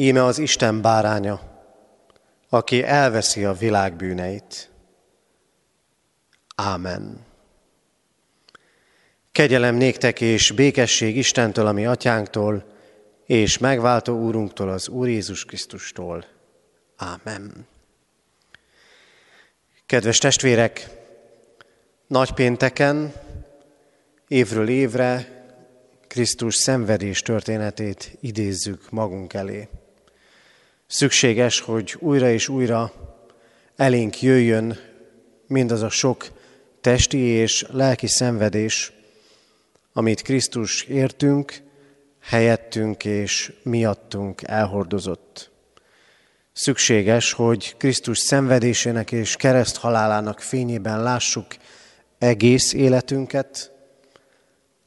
Íme az Isten báránya, aki elveszi a világ bűneit. Ámen. Kegyelem néktek és békesség Istentől, ami atyánktól, és megváltó úrunktól, az Úr Jézus Krisztustól. Ámen. Kedves testvérek, nagypénteken, évről évre Krisztus szenvedés történetét idézzük magunk elé. Szükséges, hogy újra és újra elénk jöjjön mindaz a sok testi és lelki szenvedés, amit Krisztus értünk, helyettünk és miattunk elhordozott. Szükséges, hogy Krisztus szenvedésének és kereszt halálának fényében lássuk egész életünket,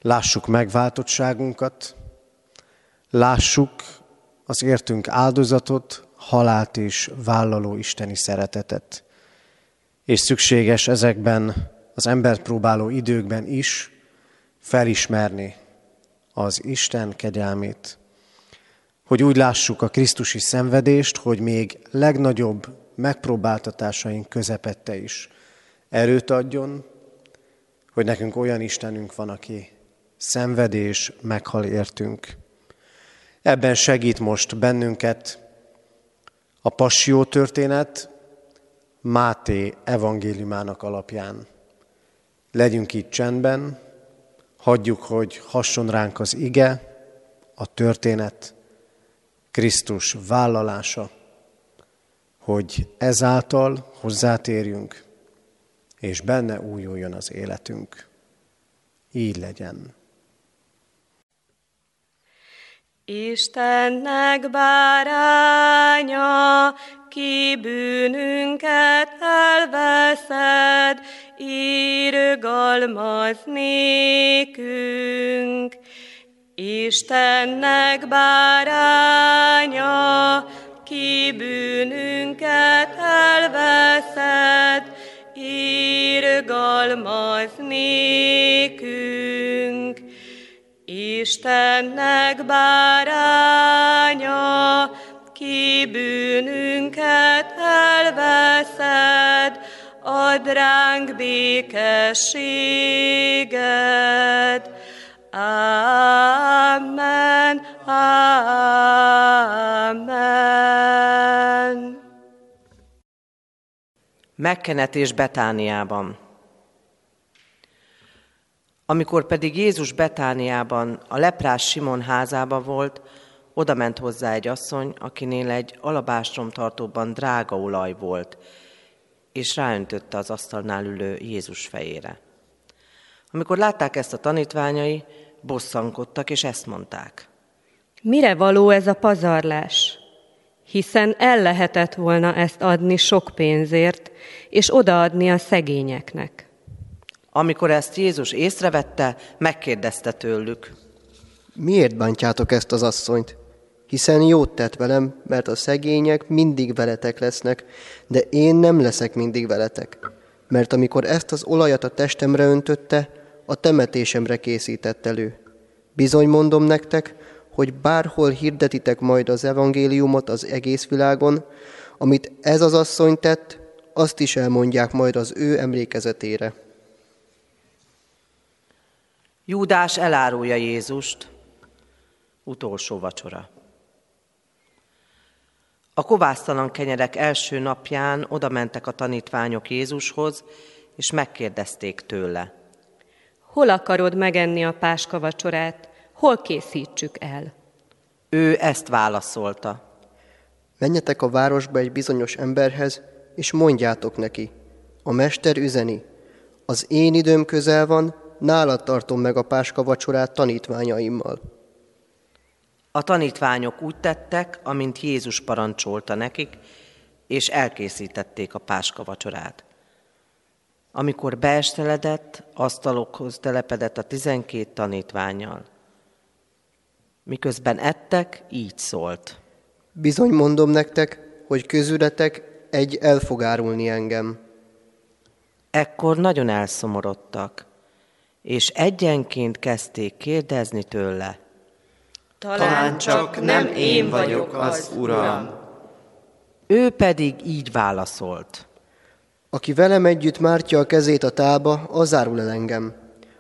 lássuk megváltottságunkat, lássuk az értünk áldozatot, halált és vállaló isteni szeretetet. És szükséges ezekben az embert próbáló időkben is felismerni az Isten kegyelmét, hogy úgy lássuk a Krisztusi szenvedést, hogy még legnagyobb megpróbáltatásaink közepette is erőt adjon, hogy nekünk olyan Istenünk van, aki szenvedés meghal értünk. Ebben segít most bennünket a passió történet Máté evangéliumának alapján. Legyünk itt csendben, hagyjuk, hogy hasson ránk az ige, a történet, Krisztus vállalása, hogy ezáltal hozzátérjünk, és benne újuljon az életünk. Így legyen. Istennek báránya, ki bűnünket elveszed, írgalmaz nékünk. Istennek báránya, ki bűnünket elveszed, írgalmaz nékünk. Istennek báránya, ki bűnünket elveszed, ad ránk békességet. Amen, amen. Megkenetés Betániában. Amikor pedig Jézus Betániában, a leprás Simon házába volt, oda ment hozzá egy asszony, akinél egy alabástromtartóban drága olaj volt, és ráöntötte az asztalnál ülő Jézus fejére. Amikor látták ezt a tanítványai, bosszankodtak, és ezt mondták. Mire való ez a pazarlás? Hiszen el lehetett volna ezt adni sok pénzért, és odaadni a szegényeknek. Amikor ezt Jézus észrevette, megkérdezte tőlük. Miért bántjátok ezt az asszonyt? Hiszen jót tett velem, mert a szegények mindig veletek lesznek, de én nem leszek mindig veletek. Mert amikor ezt az olajat a testemre öntötte, a temetésemre készített elő. Bizony mondom nektek, hogy bárhol hirdetitek majd az evangéliumot az egész világon, amit ez az asszony tett, azt is elmondják majd az ő emlékezetére. Júdás elárulja Jézust, utolsó vacsora. A kovásztalan kenyerek első napján oda mentek a tanítványok Jézushoz, és megkérdezték tőle. Hol akarod megenni a páska vacsorát? Hol készítsük el? Ő ezt válaszolta. Menjetek a városba egy bizonyos emberhez, és mondjátok neki. A mester üzeni. Az én időm közel van, nálad tartom meg a páska vacsorát tanítványaimmal. A tanítványok úgy tettek, amint Jézus parancsolta nekik, és elkészítették a páska vacsorát. Amikor beesteledett, asztalokhoz telepedett a tizenkét tanítványal. Miközben ettek, így szólt. Bizony mondom nektek, hogy közületek egy el fog árulni engem. Ekkor nagyon elszomorodtak, és egyenként kezdték kérdezni tőle. Talán csak nem én vagyok az, Uram. Ő pedig így válaszolt. Aki velem együtt mártja a kezét a tába, az zárul el engem.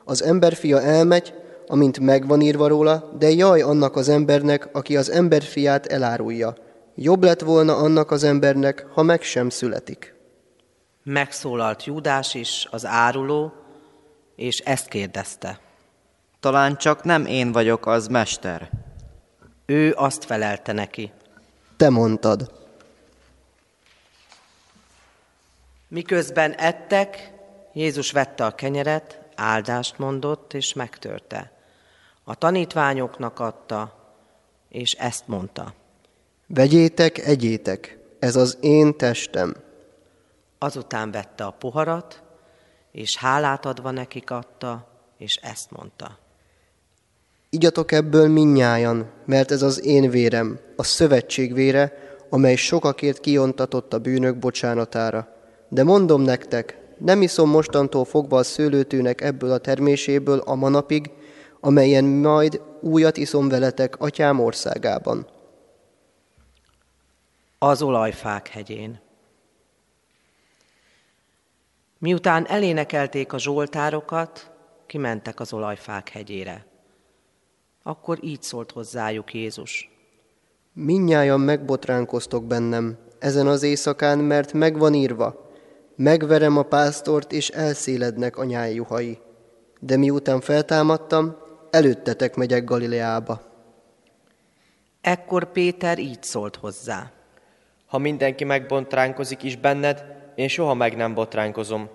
Az emberfia elmegy, amint megvan írva róla, de jaj annak az embernek, aki az emberfiát elárulja. Jobb lett volna annak az embernek, ha meg sem születik. Megszólalt Júdás is, az áruló, és ezt kérdezte. Talán csak nem én vagyok az, mester. Ő azt felelte neki. Te mondtad. Miközben ettek, Jézus vette a kenyeret, áldást mondott, és megtörte. A tanítványoknak adta, és ezt mondta. Vegyétek, egyétek, ez az én testem. Azután vette a poharat, és hálát adva nekik adta, és ezt mondta. Igyatok ebből minnyájan, mert ez az én vérem, a szövetség vére, amely sokakért kiontatott a bűnök bocsánatára. De mondom nektek, nem iszom mostantól fogva a szőlőtűnek ebből a terméséből a manapig, amelyen majd újat iszom veletek atyám országában. Az olajfák hegyén. Miután elénekelték a zsoltárokat, kimentek az olajfák hegyére. Akkor így szólt hozzájuk Jézus. Minnyájan megbotránkoztok bennem ezen az éjszakán, mert megvan írva, megverem a pásztort, és elszélednek a nyájjuhai. De miután feltámadtam, előttetek megyek Galileába. Ekkor Péter így szólt hozzá. Ha mindenki megbotránkozik is benned, én soha meg nem botránkozom.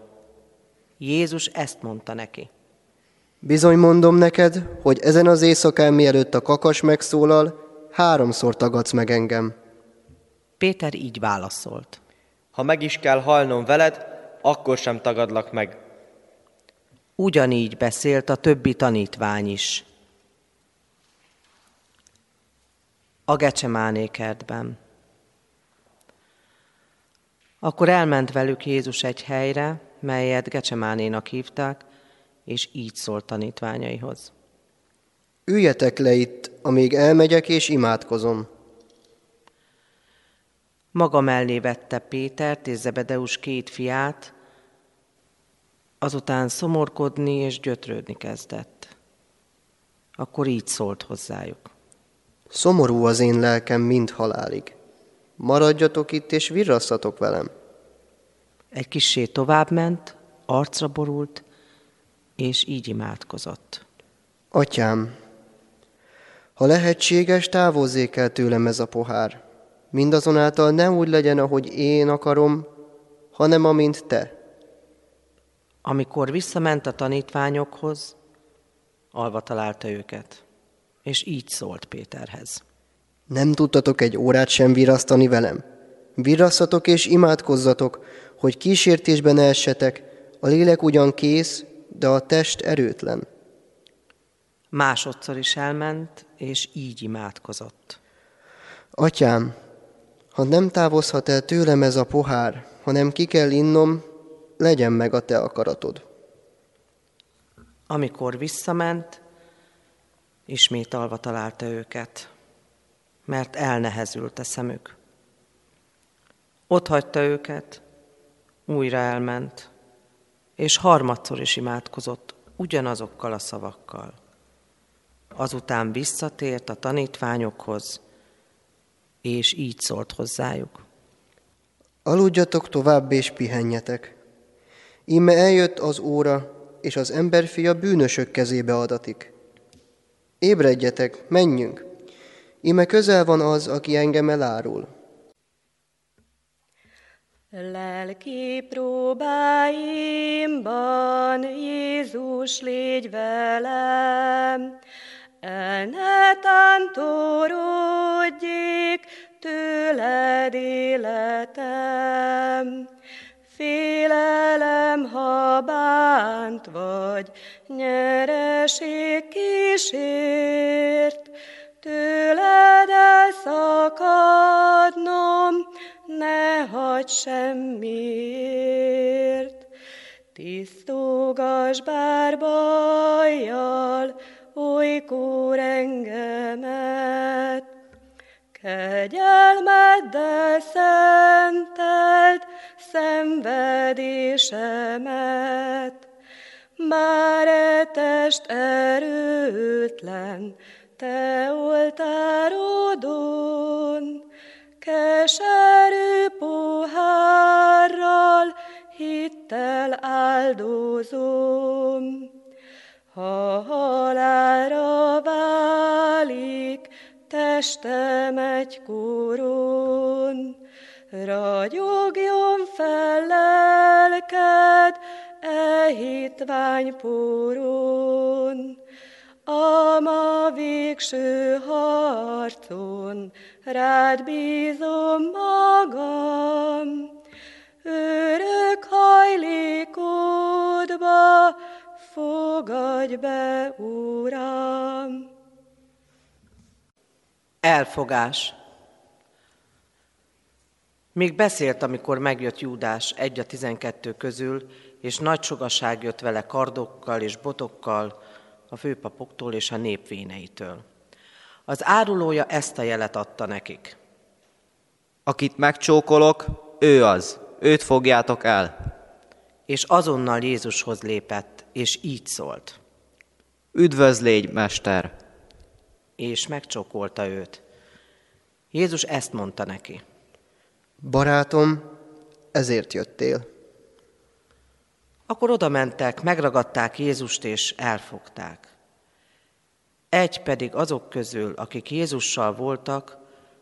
Jézus ezt mondta neki. Bizony mondom neked, hogy ezen az éjszakán mielőtt a kakas megszólal, háromszor tagadsz meg engem. Péter így válaszolt. Ha meg is kell halnom veled, akkor sem tagadlak meg. Ugyanígy beszélt a többi tanítvány is. A Gecsemáné kertben. Akkor elment velük Jézus egy helyre, melyet Gecsemánénak hívták, és így szólt tanítványaihoz. Üljetek le itt, amíg elmegyek és imádkozom. Maga mellé vette Pétert és Zebedeus két fiát, azután szomorkodni és gyötrődni kezdett. Akkor így szólt hozzájuk. Szomorú az én lelkem mind halálig. Maradjatok itt és virrasszatok velem. Egy kissé tovább ment, arcra borult, és így imádkozott. Atyám, ha lehetséges, távozzék el tőlem ez a pohár. Mindazonáltal ne úgy legyen, ahogy én akarom, hanem amint te. Amikor visszament a tanítványokhoz, alva találta őket, és így szólt Péterhez. Nem tudtatok egy órát sem virasztani velem? Virasszatok és imádkozzatok, hogy kísértésben essetek, a lélek ugyan kész, de a test erőtlen. Másodszor is elment, és így imádkozott. Atyám, ha nem távozhat el tőlem ez a pohár, hanem ki kell innom, legyen meg a te akaratod. Amikor visszament, ismét alva találta őket, mert elnehezült a szemük. Ott hagyta őket, újra elment, és harmadszor is imádkozott ugyanazokkal a szavakkal. Azután visszatért a tanítványokhoz, és így szólt hozzájuk. Aludjatok tovább és pihenjetek. Íme eljött az óra, és az emberfia bűnösök kezébe adatik. Ébredjetek, menjünk! Íme közel van az, aki engem elárul. Lelki próbáimban Jézus légy velem, el ne tántorodjék tőled életem. Félelem, ha bánt vagy, nyereség kísért, tőled elszakadnom, ne hagyd semmiért. Tisztogass bár bajjal olykor engemet. Kegyelmeddel szentelt szenvedésemet, bár e test erőtlen, te oltárodon, keserű pohárral hittel áldozom. Ha halára válik testem egy koron, ragyogjon fel lelked e hitvány poron. A ma végső harcon rád bízom magam, örök hajlékodba fogadj be, Uram. Elfogás. Még beszélt, amikor megjött Júdás egy a tizenkettő közül, és nagy sogaság jött vele kardokkal és botokkal a főpapoktól és a népvéneitől. Az árulója ezt a jelet adta nekik. Akit megcsókolok, ő az, őt fogjátok el. És azonnal Jézushoz lépett, és így szólt. Üdvözlégy, mester! És megcsókolta őt. Jézus ezt mondta neki. Barátom, ezért jöttél. Akkor oda mentek, megragadták Jézust és elfogták. Egy pedig azok közül, akik Jézussal voltak,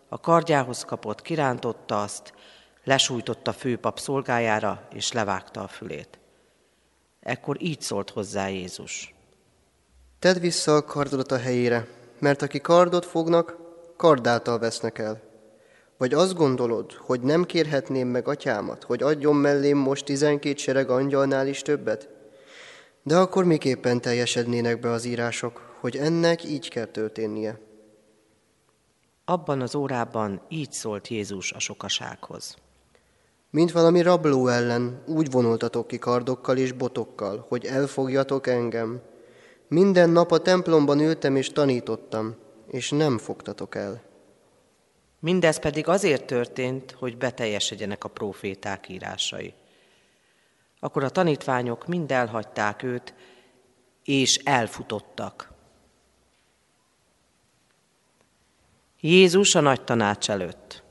a kardjához kapott, kirántotta azt, lesújtotta főpap szolgájára, és levágta a fülét. Ekkor így szólt hozzá Jézus. Tedd vissza a kardodat a helyére, mert aki kardot fognak, kardáltal vesznek el. Vagy azt gondolod, hogy nem kérhetném meg atyámat, hogy adjon mellém most tizenkét sereg angyalnál is többet? De akkor miképpen teljesednének be az írások, hogy ennek így kell történnie? Abban az órában így szólt Jézus a sokasághoz. Mint valami rabló ellen úgy vonultatok ki kardokkal és botokkal, hogy elfogjatok engem. Minden nap a templomban ültem és tanítottam, és nem fogtatok el. Mindez pedig azért történt, hogy beteljesedjenek a proféták írásai. Akkor a tanítványok mind elhagyták őt, és elfutottak. Jézus a nagy tanács előtt.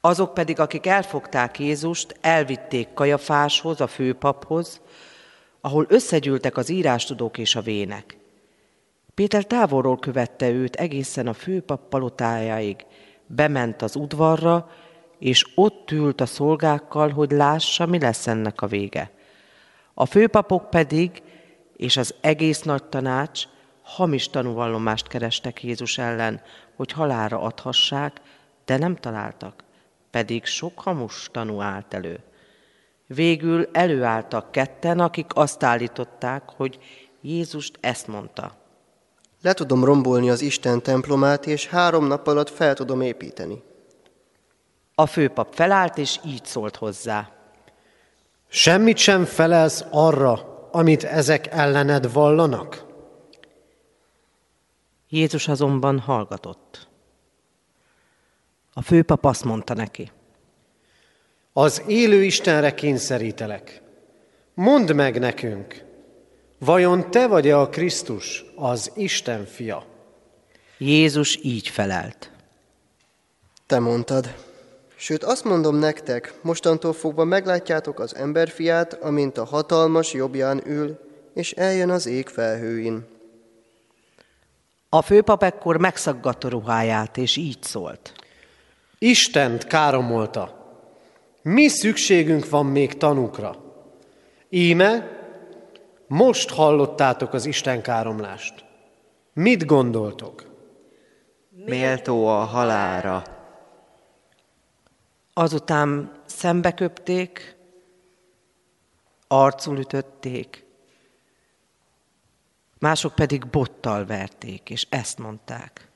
Azok pedig, akik elfogták Jézust, elvitték Kajafáshoz, a főpaphoz, ahol összegyűltek az írástudók és a vének. Péter távolról követte őt egészen a főpap palotájáig, bement az udvarra, és ott ült a szolgákkal, hogy lássa, mi lesz ennek a vége. A főpapok pedig, és az egész nagy tanács hamis tanúvallomást kerestek Jézus ellen, hogy halára adhassák, de nem találtak, pedig sok hamus tanú állt elő. Végül előálltak ketten, akik azt állították, hogy Jézust ezt mondta. Le tudom rombolni az Isten templomát, és három nap alatt fel tudom építeni. A főpap felállt, és így szólt hozzá. Semmit sem felelsz arra, amit ezek ellened vallanak? Jézus azonban hallgatott. A főpap azt mondta neki. Az élő Istenre kényszerítelek. Mondd meg nekünk, vajon te vagy-e a Krisztus, az Isten fia? Jézus így felelt. Te mondtad. Sőt, azt mondom nektek, mostantól fogva meglátjátok az emberfiát, amint a hatalmas jobbján ül, és eljön az ég felhőin. A főpap ekkor megszaggatta ruháját, és így szólt. Istent káromolta. Mi szükségünk van még tanukra? Íme, most hallottátok az Isten káromlást. Mit gondoltok? Méltó a halára. Azután szembeköpték, arcul ütötték, mások pedig bottal verték, és ezt mondták.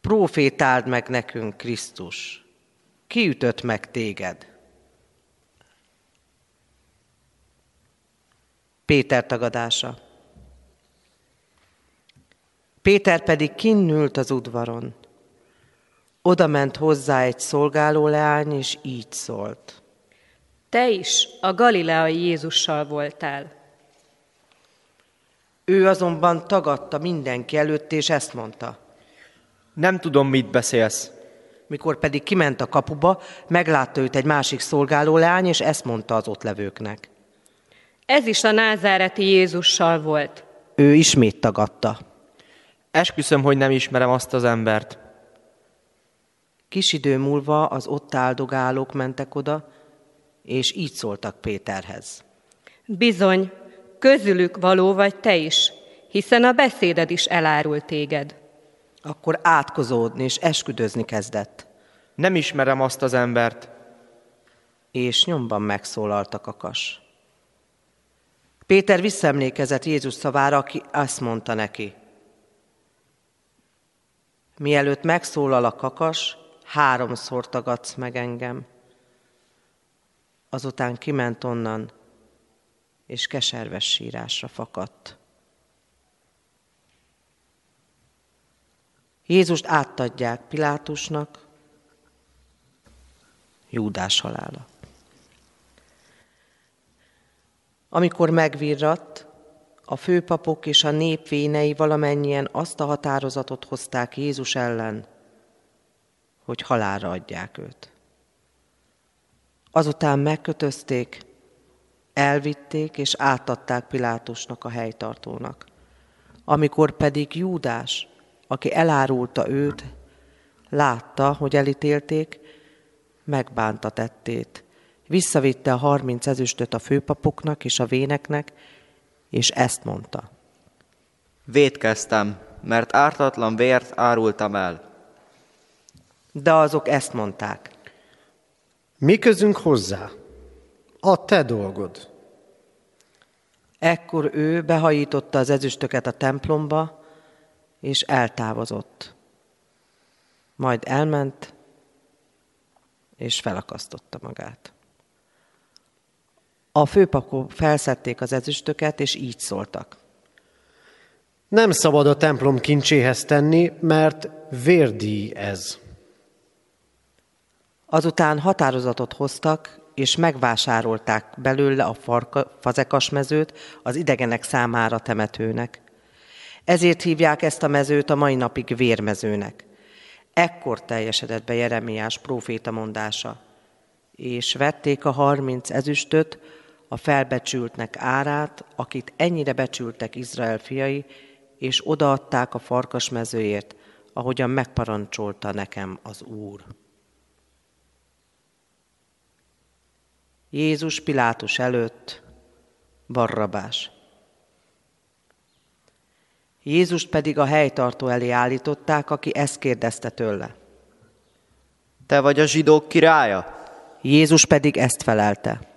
Profétáld meg nekünk, Krisztus, ki ütött meg téged? Péter tagadása. Péter pedig kinnült az udvaron. Oda ment hozzá egy szolgáló leány, és így szólt. Te is a galileai Jézussal voltál. Ő azonban tagadta mindenki előtt, és ezt mondta. Nem tudom, mit beszélsz. Mikor pedig kiment a kapuba, meglátta őt egy másik szolgáló leány, és ezt mondta az ott levőknek. Ez is a názáreti Jézussal volt. Ő ismét tagadta. Esküszöm, hogy nem ismerem azt az embert. Kis idő múlva az ott áldogálók mentek oda, és így szóltak Péterhez. Bizony, közülük való vagy te is, hiszen a beszéded is elárul téged. Akkor átkozódni és esküdözni kezdett, Nem ismerem azt az embert. és nyomban megszólalt a kakas. Péter visszaemlékezett Jézus szavára, aki azt mondta neki. Mielőtt megszólal a kakas, háromszor tagadsz meg engem. Azután kiment onnan, és keserves sírásra fakadt. Jézust átadják Pilátusnak, Júdás halála. Amikor megvirratt, a főpapok és a nép vénei valamennyien azt a határozatot hozták Jézus ellen, hogy halálra adják őt. Azután megkötözték, elvitték és átadták Pilátusnak a helytartónak. Amikor pedig Júdás, aki elárulta őt, látta, hogy elítélték, megbánta tettét. Visszavitte a harminc ezüstöt a főpapoknak és a véneknek, és ezt mondta. Védkeztem, mert ártatlan vért árultam el. De azok ezt mondták. Mi közünk hozzá? A te dolgod. Ekkor ő behajította az ezüstöket a templomba, és eltávozott. Majd elment, és felakasztotta magát. A főpakok felszedték az ezüstöket, és így szóltak. Nem szabad a templom kincséhez tenni, mert vérdíj ez. Azután határozatot hoztak, és megvásárolták belőle a farka, fazekasmezőt az idegenek számára temetőnek. Ezért hívják ezt a mezőt a mai napig vérmezőnek. Ekkor teljesedett be Jeremiás próféta mondása. És vették a harminc ezüstöt, a felbecsültnek árát, akit ennyire becsültek Izrael fiai, és odaadták a farkasmezőért, ahogyan megparancsolta nekem az Úr. Jézus Pilátus előtt Barrabás. Jézust pedig a helytartó elé állították, aki ezt kérdezte tőle. Te vagy a zsidók királya? Jézus pedig ezt felelte.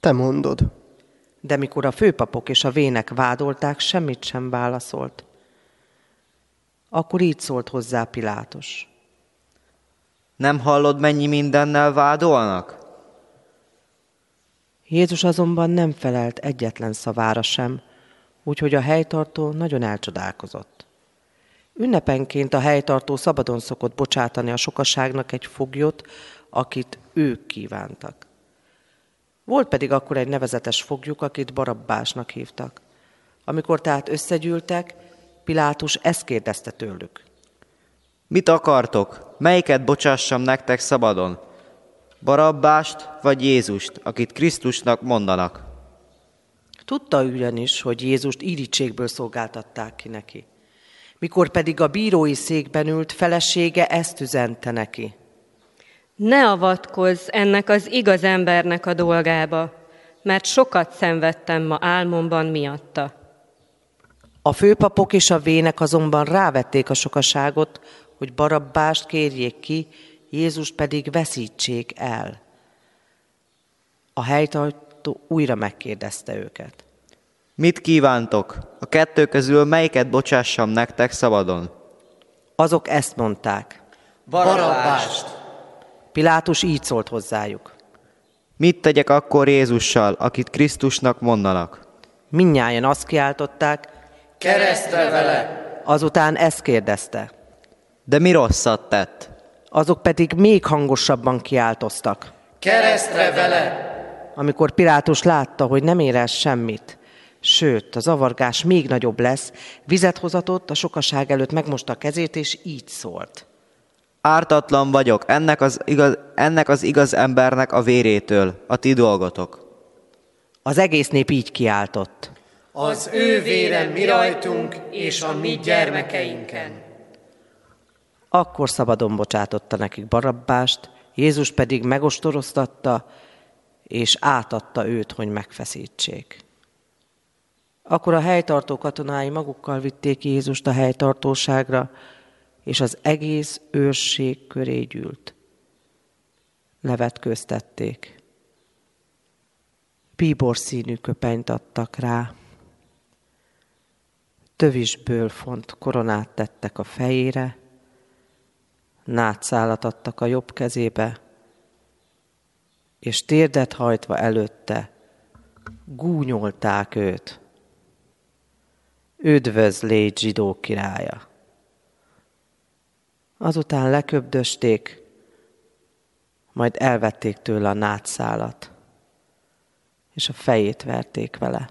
Te mondod. De mikor a főpapok és a vének vádolták, semmit sem válaszolt. Akkor így szólt hozzá Pilátus. Nem hallod, mennyi mindennel vádolnak? Jézus azonban nem felelt egyetlen szavára sem, úgyhogy a helytartó nagyon elcsodálkozott. Ünnepenként a helytartó szabadon szokott bocsátani a sokaságnak egy foglyot, akit ők kívántak. Volt pedig akkor egy nevezetes foglyuk, akit Barabbásnak hívtak. Amikor tehát összegyűltek, Pilátus ezt kérdezte tőlük. Mit akartok? Melyiket bocsássam nektek szabadon? Barabbást vagy Jézust, akit Krisztusnak mondanak? Tudta ugyanis, hogy Jézust irítségből szolgáltatták ki neki. Mikor pedig a bírói székben ült, felesége ezt üzente neki. Ne avatkozz ennek az igaz embernek a dolgába, mert sokat szenvedtem ma álmomban miatta. A főpapok és a vének azonban rávették a sokaságot, hogy Barabbást kérjék ki, Jézus pedig veszítsék el. A helytartó újra megkérdezte őket. Mit kívántok? A kettő közül melyiket bocsássam nektek szabadon? Azok ezt mondták. Barabbást! Pilátus így szólt hozzájuk. Mit tegyek akkor Jézussal, akit Krisztusnak mondanak? Minnyáján azt kiáltották, Keresztre vele! azután ezt kérdezte. De mi rosszat tett? Azok pedig még hangosabban kiáltoztak. Keresztre vele! Amikor Pilátus látta, hogy nem érez semmit, sőt, a zavargás még nagyobb lesz, vizet hozatott, a sokaság előtt megmosta a kezét, és így szólt. Ártatlan vagyok ennek az, igaz, ennek az igaz embernek a vérétől, a ti dolgotok. Az egész nép így kiáltott. Az ő vére mi rajtunk és a mi gyermekeinken. Akkor szabadon bocsátotta nekik Barabbást, Jézus pedig megostoroztatta, és átadta őt, hogy megfeszítsék. Akkor a helytartó katonái magukkal vitték Jézust a helytartóságra, és az egész őrség köré gyűlt. Levetköztették. Bíbor színű köpenyt adtak rá. Tövisből font koronát tettek a fejére, nátszálat adtak a jobb kezébe, és térdet hajtva előtte gúnyolták őt. Üdvöz légy zsidó királya! Azután leköbdösték, majd elvették tőle a nátszálat, és a fejét verték vele.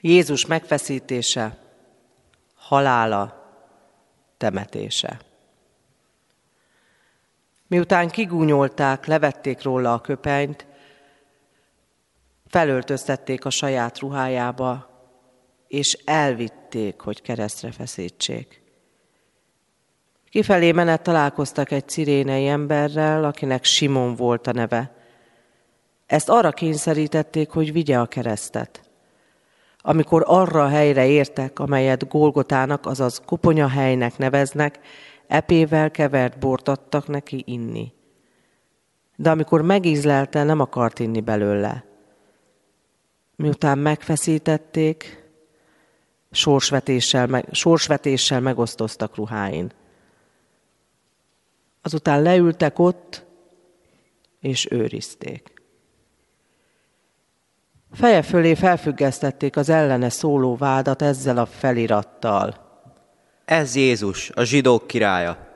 Jézus megfeszítése, halála, temetése. Miután kigúnyolták, levették róla a köpenyt, felöltöztették a saját ruhájába, és elvitték, hogy keresztre feszítsék. Kifelé menet találkoztak egy cirénei emberrel, akinek Simon volt a neve. Ezt arra kényszerítették, hogy vigye a keresztet. Amikor arra a helyre értek, amelyet Golgotának, azaz koponyahelynek neveznek, epével kevert bort adtak neki inni. De amikor megízlelte, nem akart inni belőle. Miután megfeszítették, sorsvetéssel, meg, sorsvetéssel megosztoztak ruháin. Azután leültek ott, és őrizték. Feje fölé felfüggesztették az ellene szóló vádat ezzel a felirattal. Ez Jézus, a zsidók királya.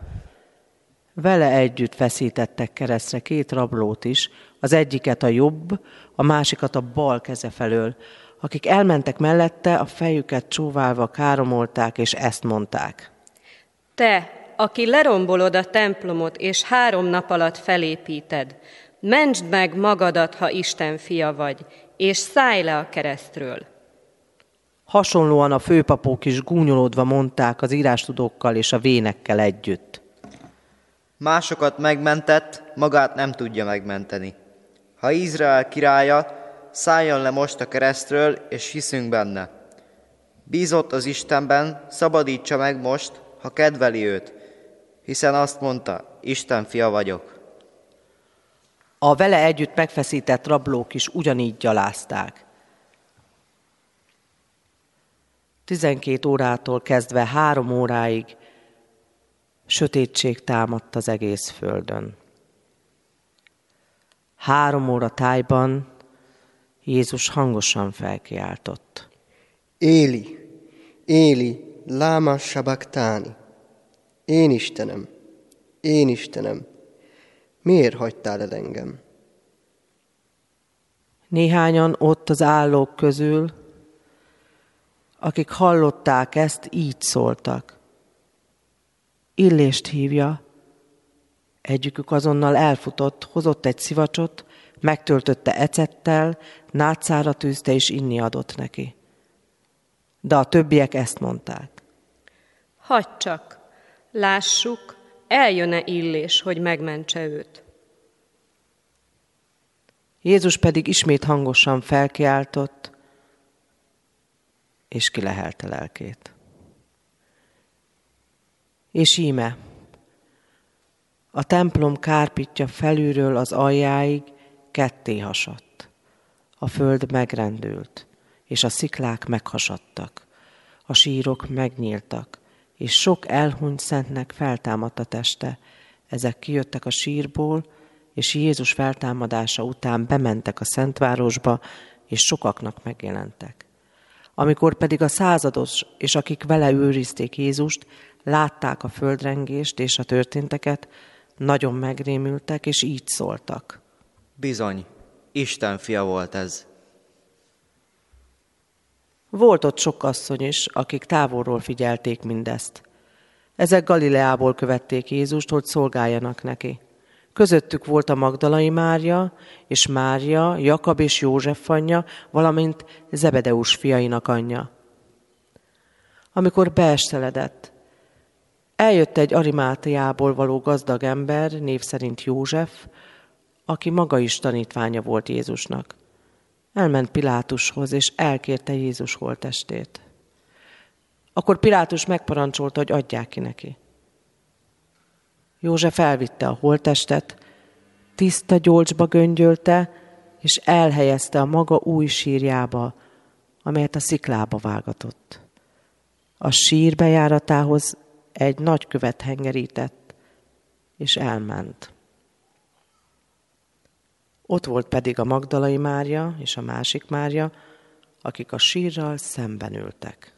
Vele együtt feszítettek keresztre két rablót is, az egyiket a jobb, a másikat a bal keze felől, akik elmentek mellette, a fejüket csóválva káromolták, és ezt mondták. Te, aki lerombolod a templomot, és három nap alatt felépíted, mentsd meg magadat, ha Isten fia vagy, és szállj le a keresztről. Hasonlóan a főpapok is gúnyolódva mondták az írástudókkal és a vénekkel együtt. Másokat megmentett, magát nem tudja megmenteni. Ha Izrael királya, szálljon le most a keresztről, és hiszünk benne. Bízott az Istenben, szabadítsa meg most, ha kedveli őt, hiszen azt mondta, Isten fia vagyok. A vele együtt megfeszített rablók is ugyanígy gyalázták. Tizenkét órától kezdve három óráig sötétség támadt az egész földön. Három óra tájban Jézus hangosan felkiáltott. Éli, Éli, láma sabaktáni. Én Istenem, én Istenem, miért hagytál el engem? Néhányan ott az állók közül, akik hallották ezt, így szóltak. Illést hívja, egyikük azonnal elfutott, hozott egy szivacsot, megtöltötte ecettel, nátszára tűzte és inni adott neki. De a többiek ezt mondták. Hagy csak, lássuk, eljön-e illés, hogy megmentse őt. Jézus pedig ismét hangosan felkiáltott, és kilehelte lelkét. És íme, a templom kárpitja felülről az aljáig ketté hasadt. A föld megrendült, és a sziklák meghasadtak. A sírok megnyíltak, és sok elhunyt szentnek feltámadt a teste. Ezek kijöttek a sírból, és Jézus feltámadása után bementek a Szentvárosba, és sokaknak megjelentek. Amikor pedig a százados és akik vele őrizték Jézust, látták a földrengést és a történteket, nagyon megrémültek, és így szóltak. Bizony, Isten fia volt ez. Volt ott sok asszony is, akik távolról figyelték mindezt. Ezek Galileából követték Jézust, hogy szolgáljanak neki. Közöttük volt a Magdalai Mária, és Mária, Jakab és József anyja, valamint Zebedeus fiainak anyja. Amikor beesteledett, eljött egy Arimátiából való gazdag ember, név szerint József, aki maga is tanítványa volt Jézusnak. Elment Pilátushoz, és elkérte Jézus holtestét. Akkor Pilátus megparancsolta, hogy adják ki neki. József elvitte a holtestet, tiszta gyolcsba göngyölte, és elhelyezte a maga új sírjába, amelyet a sziklába vágatott. A sír bejáratához egy nagy követ hengerített, és elment. Ott volt pedig a Magdalai Mária és a másik Mária, akik a sírral szemben ültek.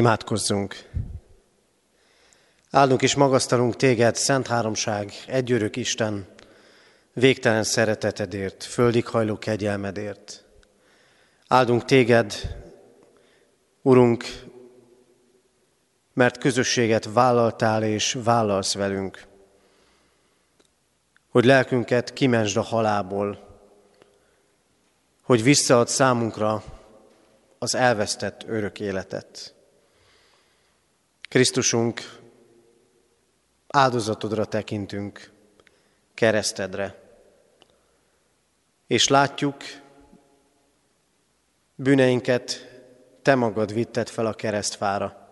Imádkozzunk! Áldunk és magasztalunk téged, Szent Háromság, egyörök Isten, végtelen szeretetedért, földig hajló kegyelmedért. Áldunk téged, Urunk, mert közösséget vállaltál és vállalsz velünk, hogy lelkünket kimensd a halából, hogy visszaad számunkra az elvesztett örök életet. Krisztusunk, áldozatodra tekintünk, keresztedre, és látjuk, bűneinket te magad vitted fel a keresztfára,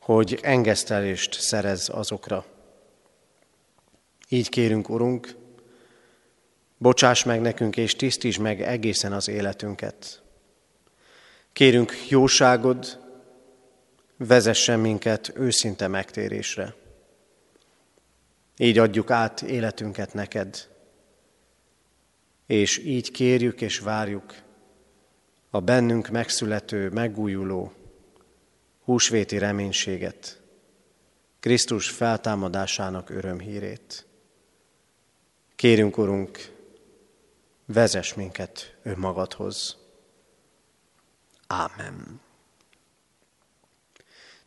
hogy engesztelést szerez azokra. Így kérünk, Urunk, bocsáss meg nekünk, és tisztíts meg egészen az életünket. Kérünk jóságod, vezessen minket őszinte megtérésre. Így adjuk át életünket neked, és így kérjük és várjuk a bennünk megszülető, megújuló, húsvéti reménységet, Krisztus feltámadásának örömhírét. Kérünk, Urunk, vezess minket önmagadhoz. Ámen.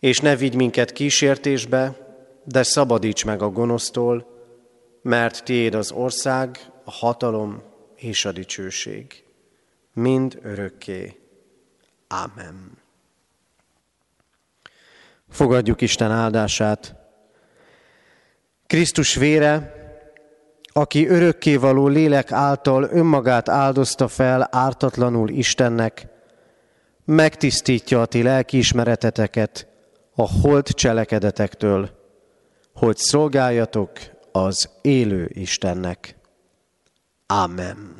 És ne vigy minket kísértésbe, de szabadíts meg a gonosztól, mert tiéd az ország, a hatalom és a dicsőség, mind örökké. Ámen. Fogadjuk Isten áldását. Krisztus vére, aki örökkévaló lélek által önmagát áldozta fel ártatlanul Istennek, megtisztítja a ti lelkiismereteteket a holt cselekedetektől, hogy szolgáljatok az élő Istennek. Amen.